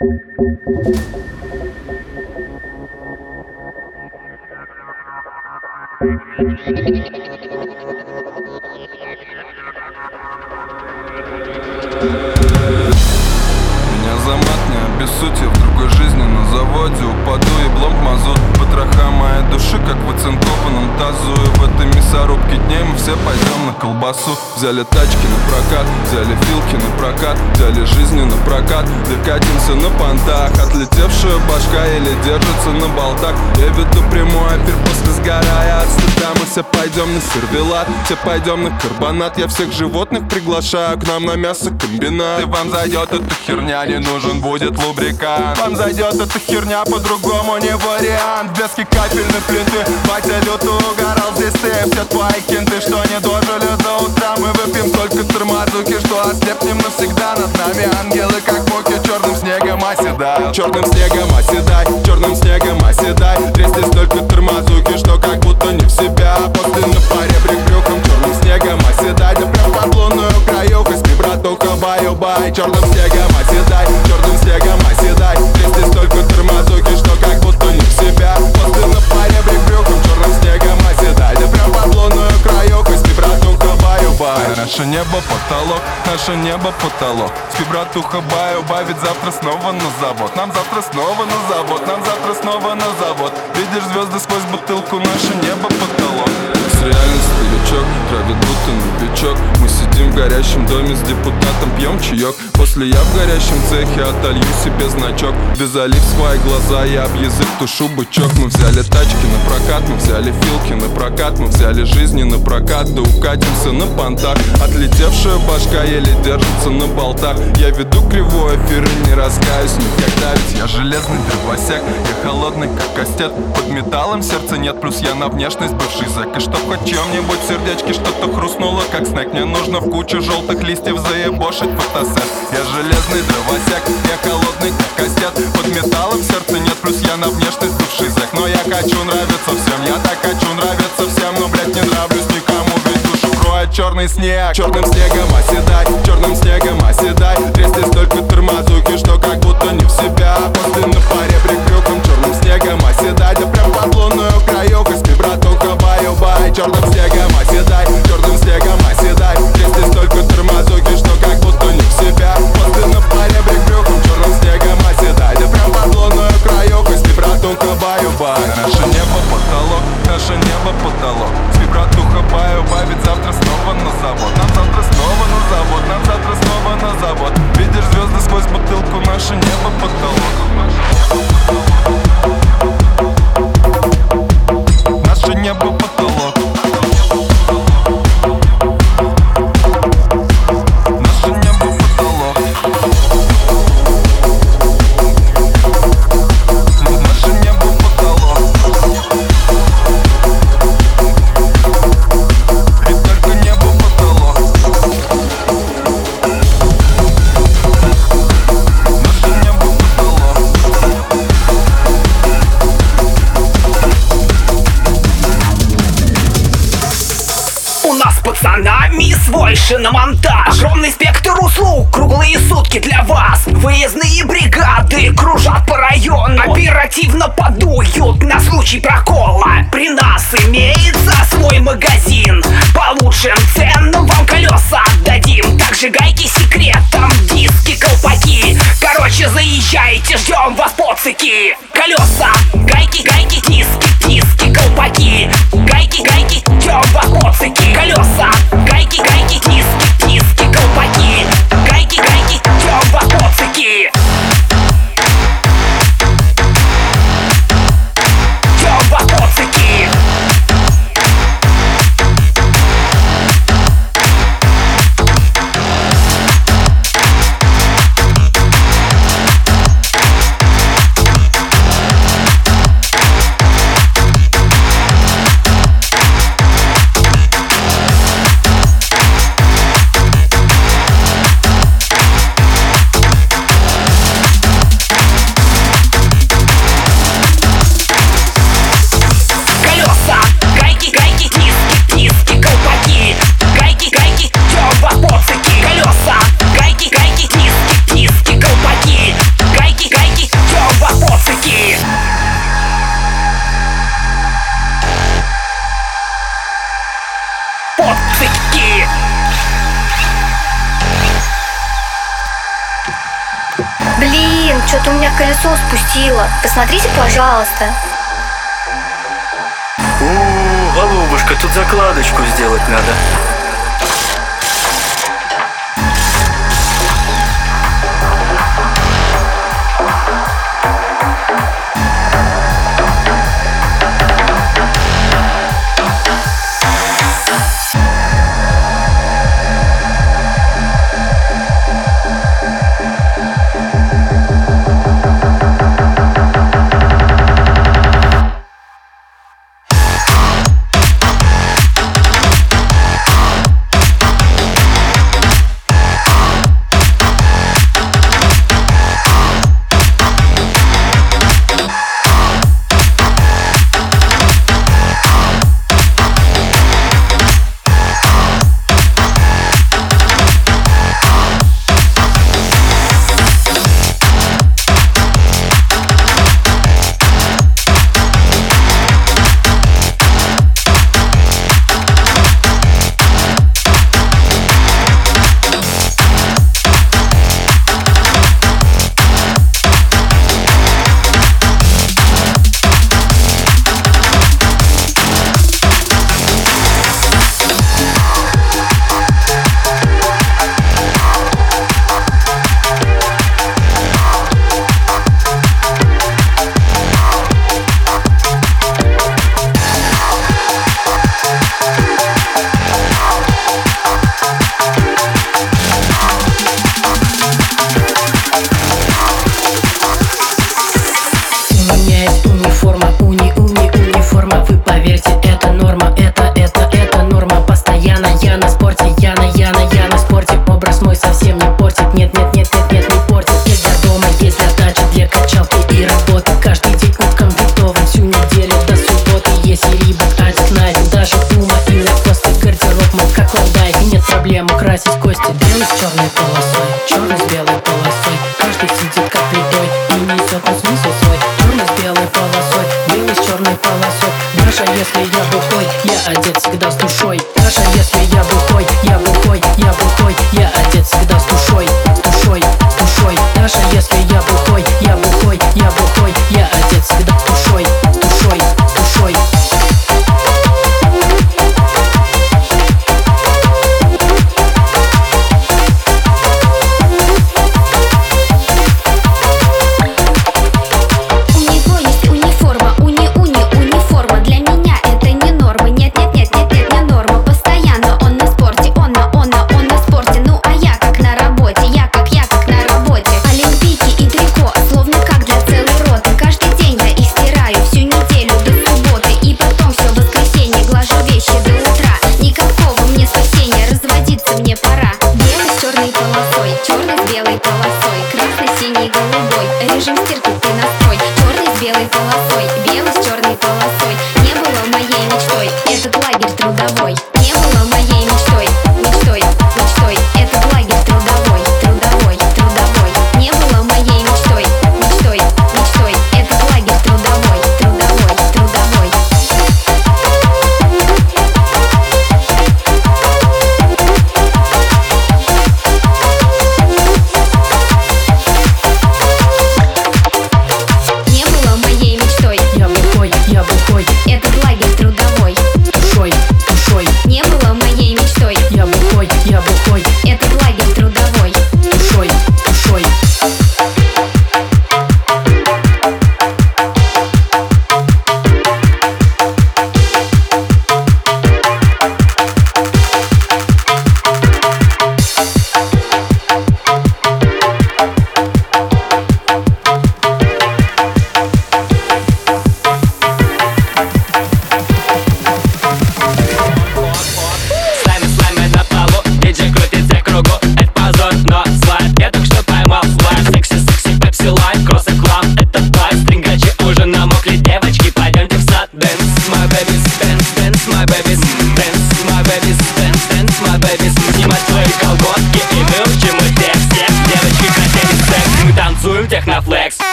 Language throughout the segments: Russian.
Меня замат обессудь, я в другой жизни на заводе Упаду и блом мазут Потроха моей души, как в оцинкованном тазу И в этой мясорубке дней мы все пойдем на колбасу. Взяли тачки на прокат, взяли филки на прокат Взяли жизни на прокат, докатимся на понтах Отлетевшая башка еле держится на болтах. Я веду прямой эфир после сгорая от стыда. Мы все пойдем на сервелат, все пойдем на карбонат. Я всех животных приглашаю к нам на мясокомбинат И вам зайдет эта херня, не нужен будет лубрикант. Вам зайдет эта херня, по-другому не вариант. Блески капельной плиты, батя люто угорал Здесь ты, все твои кенты, что не дожили до утра. Мы выпьем только тормозуки, что ослепнем навсегда. Над нами ангелы, как муки, черным снегом оседают. Черным снегом оседай, потолок, наше небо потолок. Спи, братуха, баю-бай, ведь завтра снова на завод. Нам завтра снова на завод, нам завтра снова на завод. Видишь звезды сквозь бутылку, наше небо потолок С реальности старичок, травит будто новичок. Мы сидим в горящем доме с депутатом, пьем чаек. После я в горящем цехе отолью себе значок. Без олив свои глаза, я об язык тушу бычок. Мы взяли тачки на прокат, мы взяли филки на прокат. Мы взяли жизни на прокат, да укатимся на понтах. Отлетевшая башка еле держится на болтах. Я веду кривой эфир и не раскаюсь никогда Ведь я железный дровосек, я холодный как кастет Под металлом сердца нет, плюс я на внешность бывший зэк. И чтоб хоть чем-нибудь сердечки что-то хрустнуло как снег. Мне нужно в кучу желтых листьев заебошить фотосет Я железный дровосек, я холодный как кастет Под металлом сердца нет, плюс я на внешность бывший зэк. Но я хочу нравиться всем, я так хочу нравиться всем Но, блядь, не нравлюсь никому, ведь кроет черный снег. Черным снегом оседай, черным снегом оседай Трясли столько тормозуки, что как будто не в себя. После на паре брюхом черным снегом оседай Да прям под лунную краюху, спи, братуха, баю-бай Черным снегом оседай, черным снегом оседай Трясли столько тормозуки, что как будто не в себя. После на паре брюхом братуха, баю-бай Наше небо потолок, наше небо потолок. Спи, братуха, баю-бай, ведь завтра снова на завод. Нам завтра снова на завод, нам завтра снова на завод. Видишь звезды сквозь бутылку, наше небо потолок. Наше небо потолок Посмотрите, пожалуйста. У, голубушка, тут закладочку сделать надо.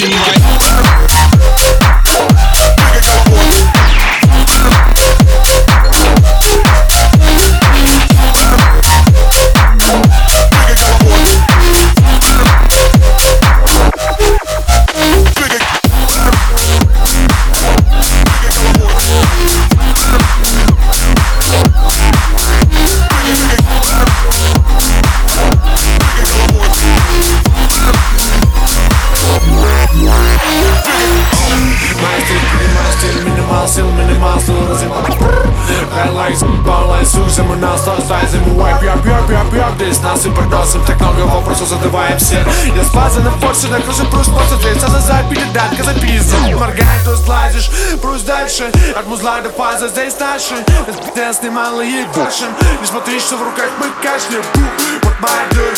like Шла эта фаза здесь наша. Я снимала ей башен Не смотри, что в руках мы кашляем. Вот моя дверь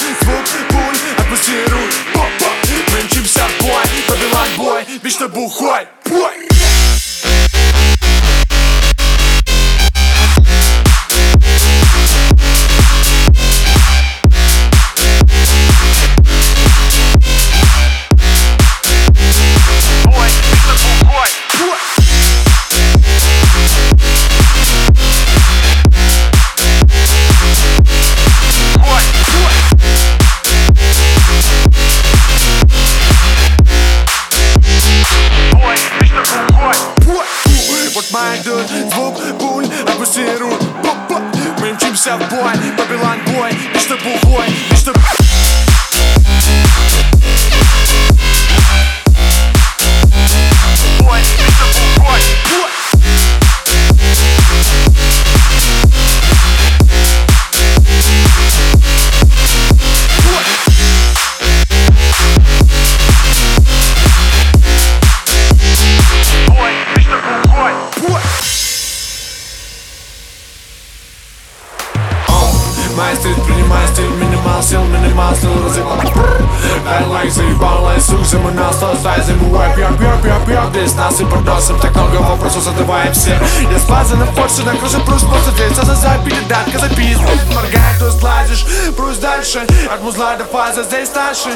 лайк, сук, заманал, стал стай, займу пьёк, пьёк, пьёк, пьёк Здесь нас и подносим, так много вопросов задаваем все Я спаза на форсе, на крыше плюс просто делится за запили, датка записывай Моргай, то слазишь, пусть дальше. От музла до фазы, здесь старше.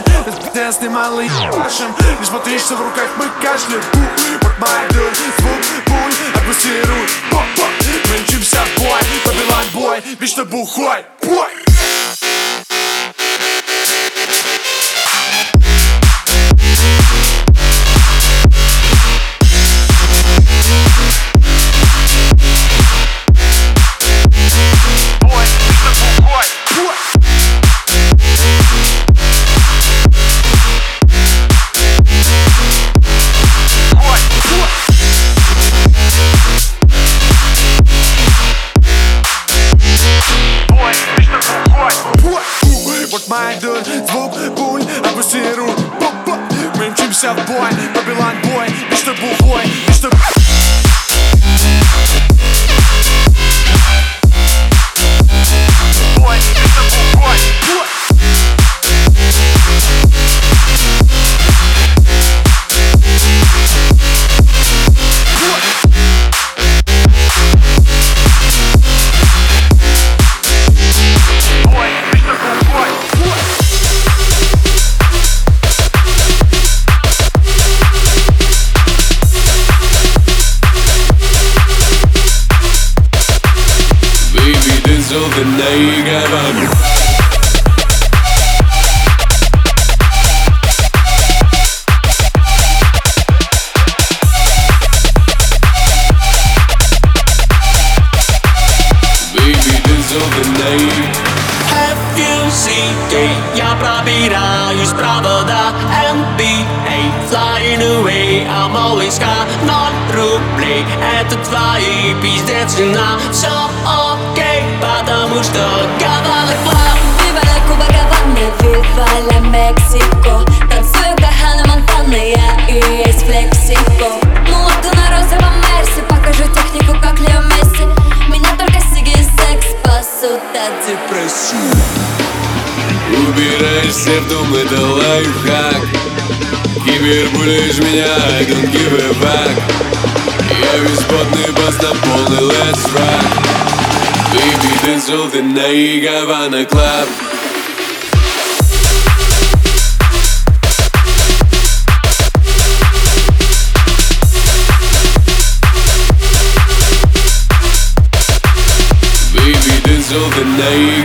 Я снимал и вашим Не смотришься в руках, мы кашляем. Вот моя дурь, звук, пуль, отпусти рук Пop-пop, мы мчимся в бой, побелан бой, вечно бухой, бой Мы мчимся building, now you got on the club. Baby, this over now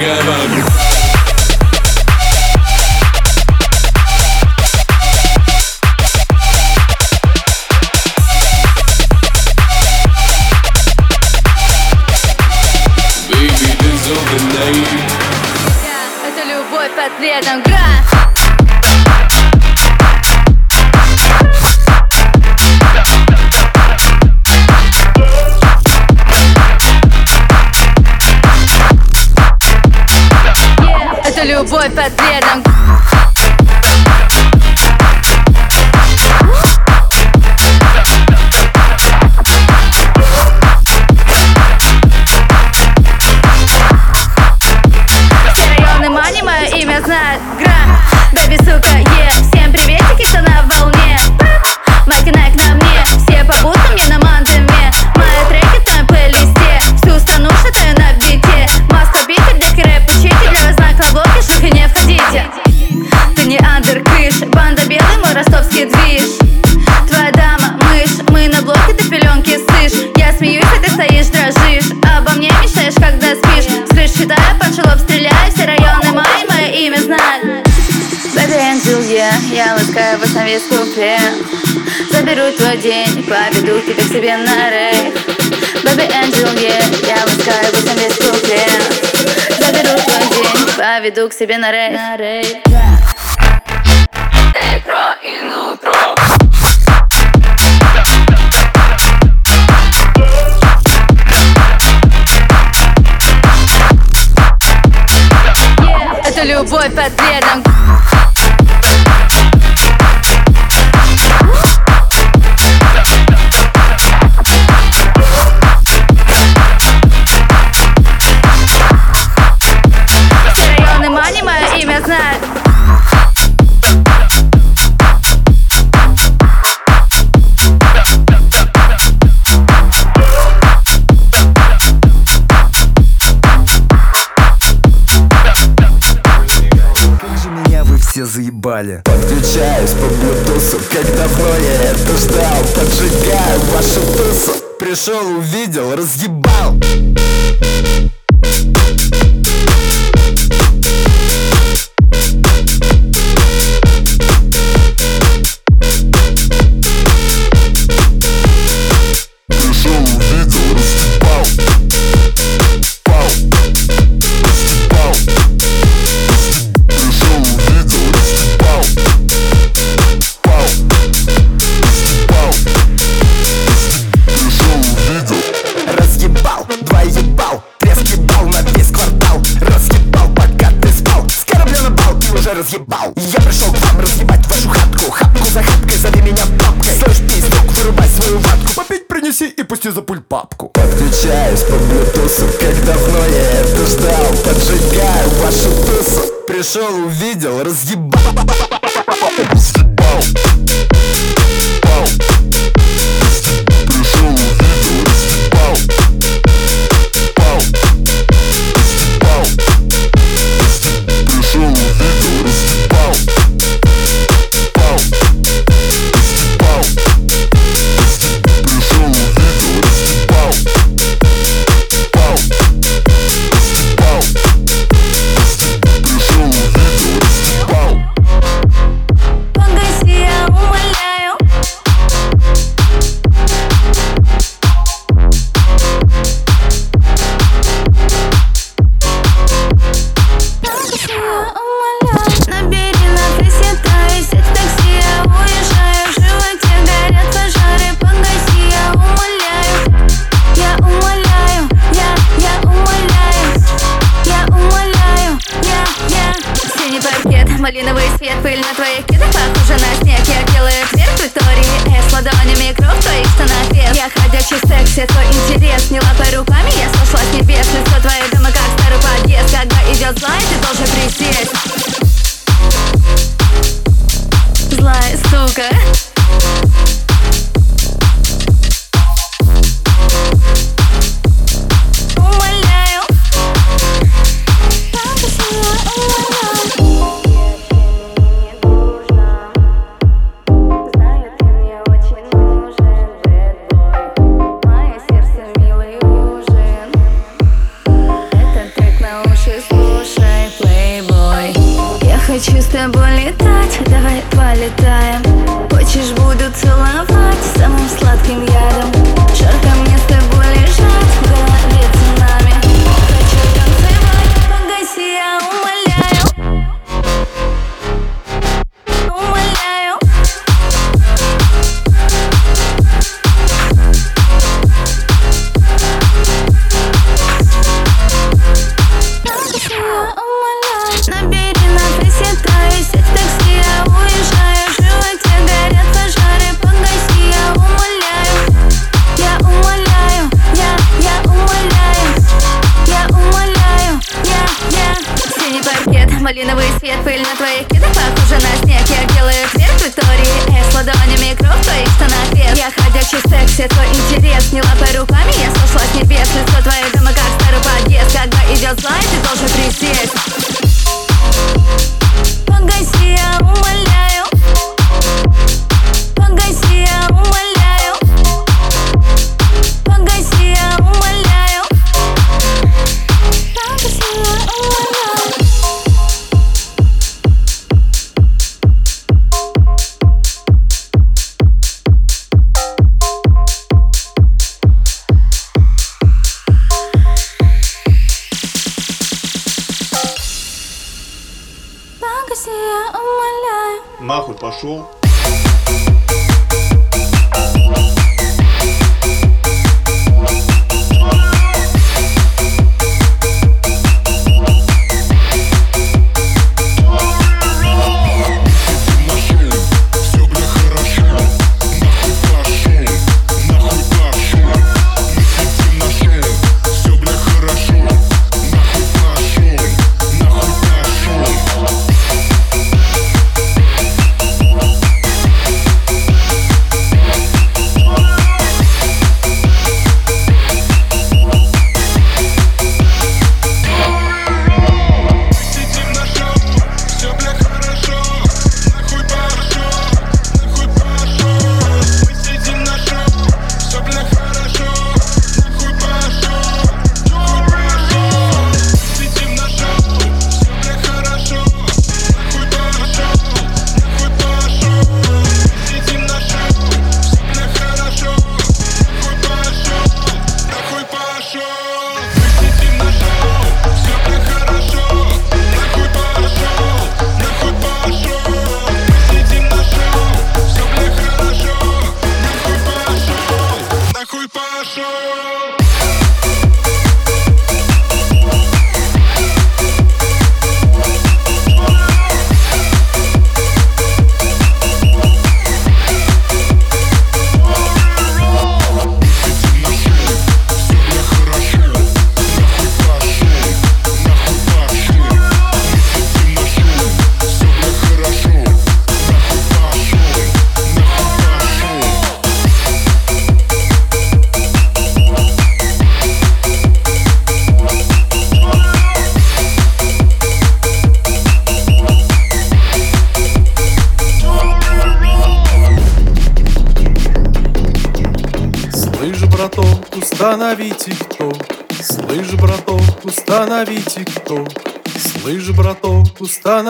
любовь весь купле Заберу твой день, поведу тебя к себе на рейв Baby Angel, yeah, я ласкаю на весь купле Заберу твой день, поведу к себе на рейв На рейв любовь под пледом фестивале Подключаюсь по блютусу, как давно я это ждал. Поджигаю вашу тусу. Пришел, увидел, разъебал. пришел, увидел, разъебал.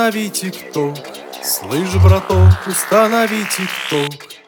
Установи тик-ток Слышь, браток, установи тик-ток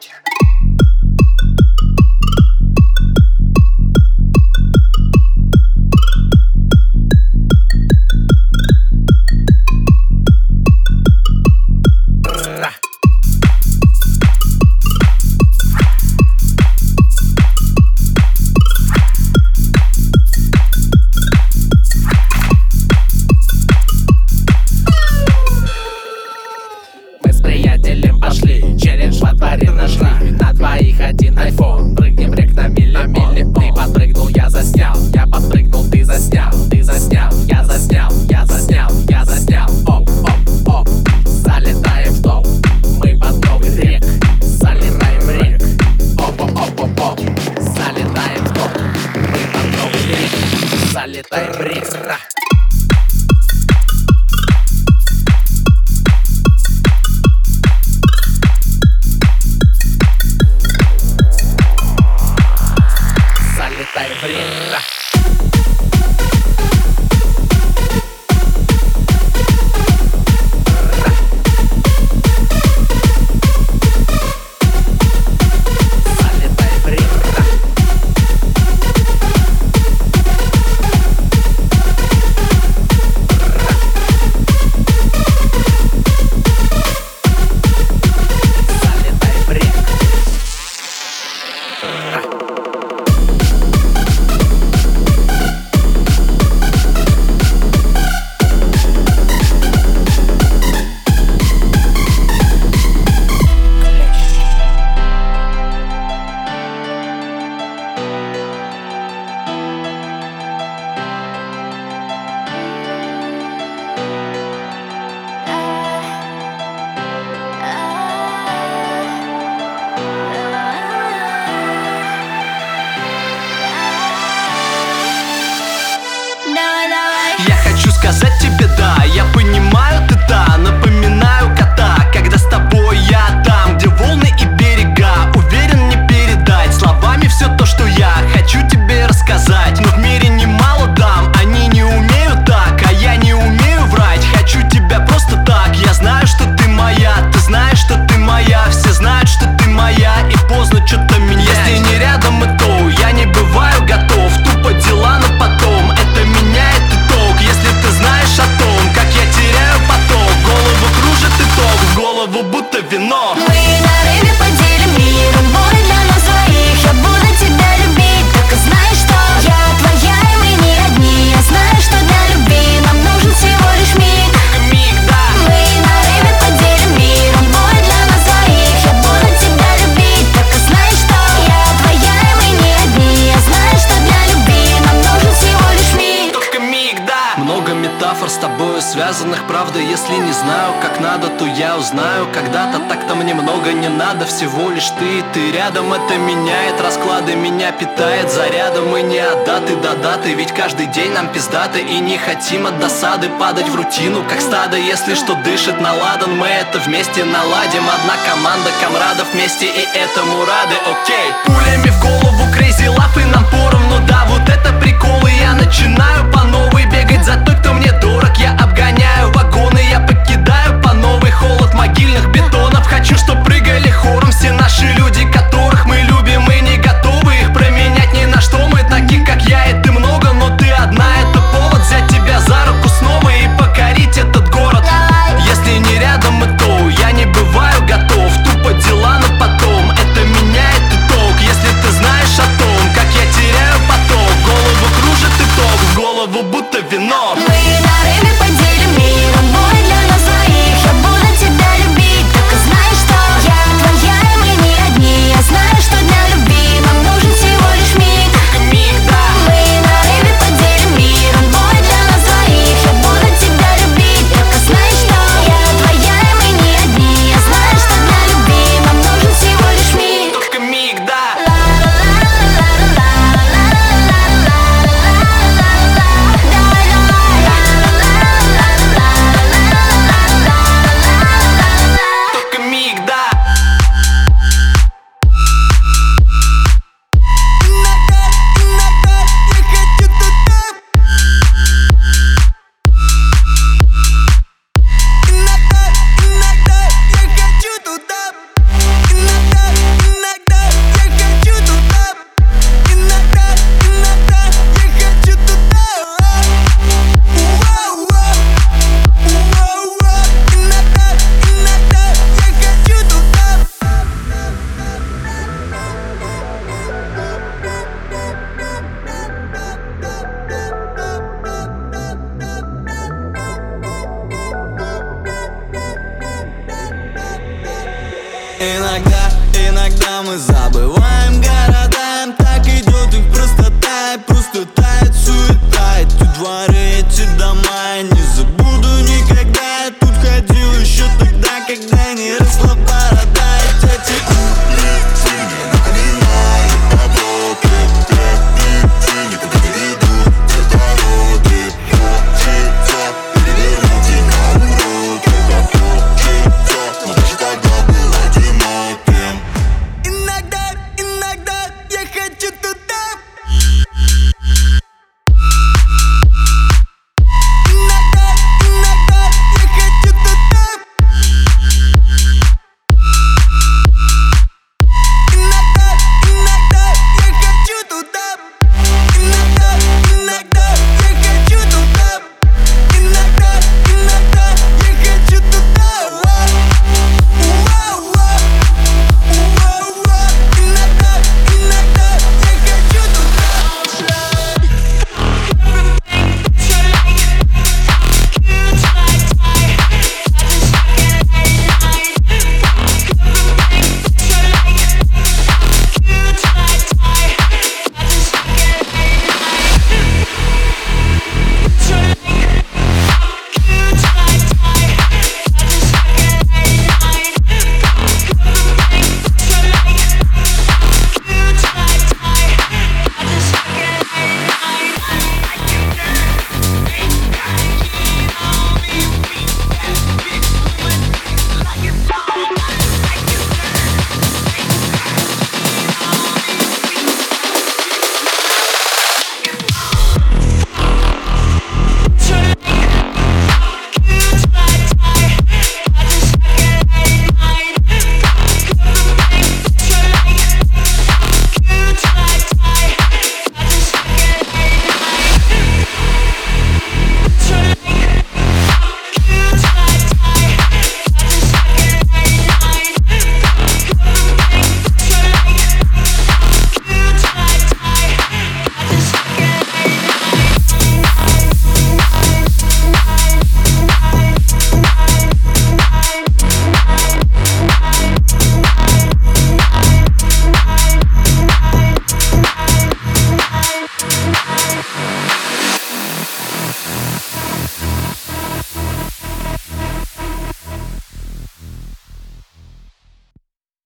приятелем пошли Челлендж во дворе нашли На двоих один айфон. Прыгнем рек на милли Ты подпрыгнул, я заснял. Я подпрыгнул, ты заснял. Ты заснял, я заснял. Я заснял, я заснял. Оп, оп, оп. Залетаем в топ. Мы под новый рек. Залетаем в рек. Оп, оп, оп, оп, оп. Залетаем в топ. Мы под новый рек. Залетаем в рек связанных Правда, если не знаю, как надо, то я узнаю. Когда-то так-то мне много не надо Всего лишь ты и ты рядом. Это меняет расклады, меня питает зарядом Мы не от даты до даты Ведь каждый день нам пиздаты И не хотим от досады падать в рутину Как стадо, если что дышит наладан Мы это вместе наладим. Одна команда комрадов вместе И этому рады, окей. Пулями в голову крейзи лапы нам поровну Да, вот это прикол И я начинаю по новой бегать за той, кто мне дорог. Я обгоняю могильных бетонов. Хочу, чтоб прыгали хором все наши люди Которых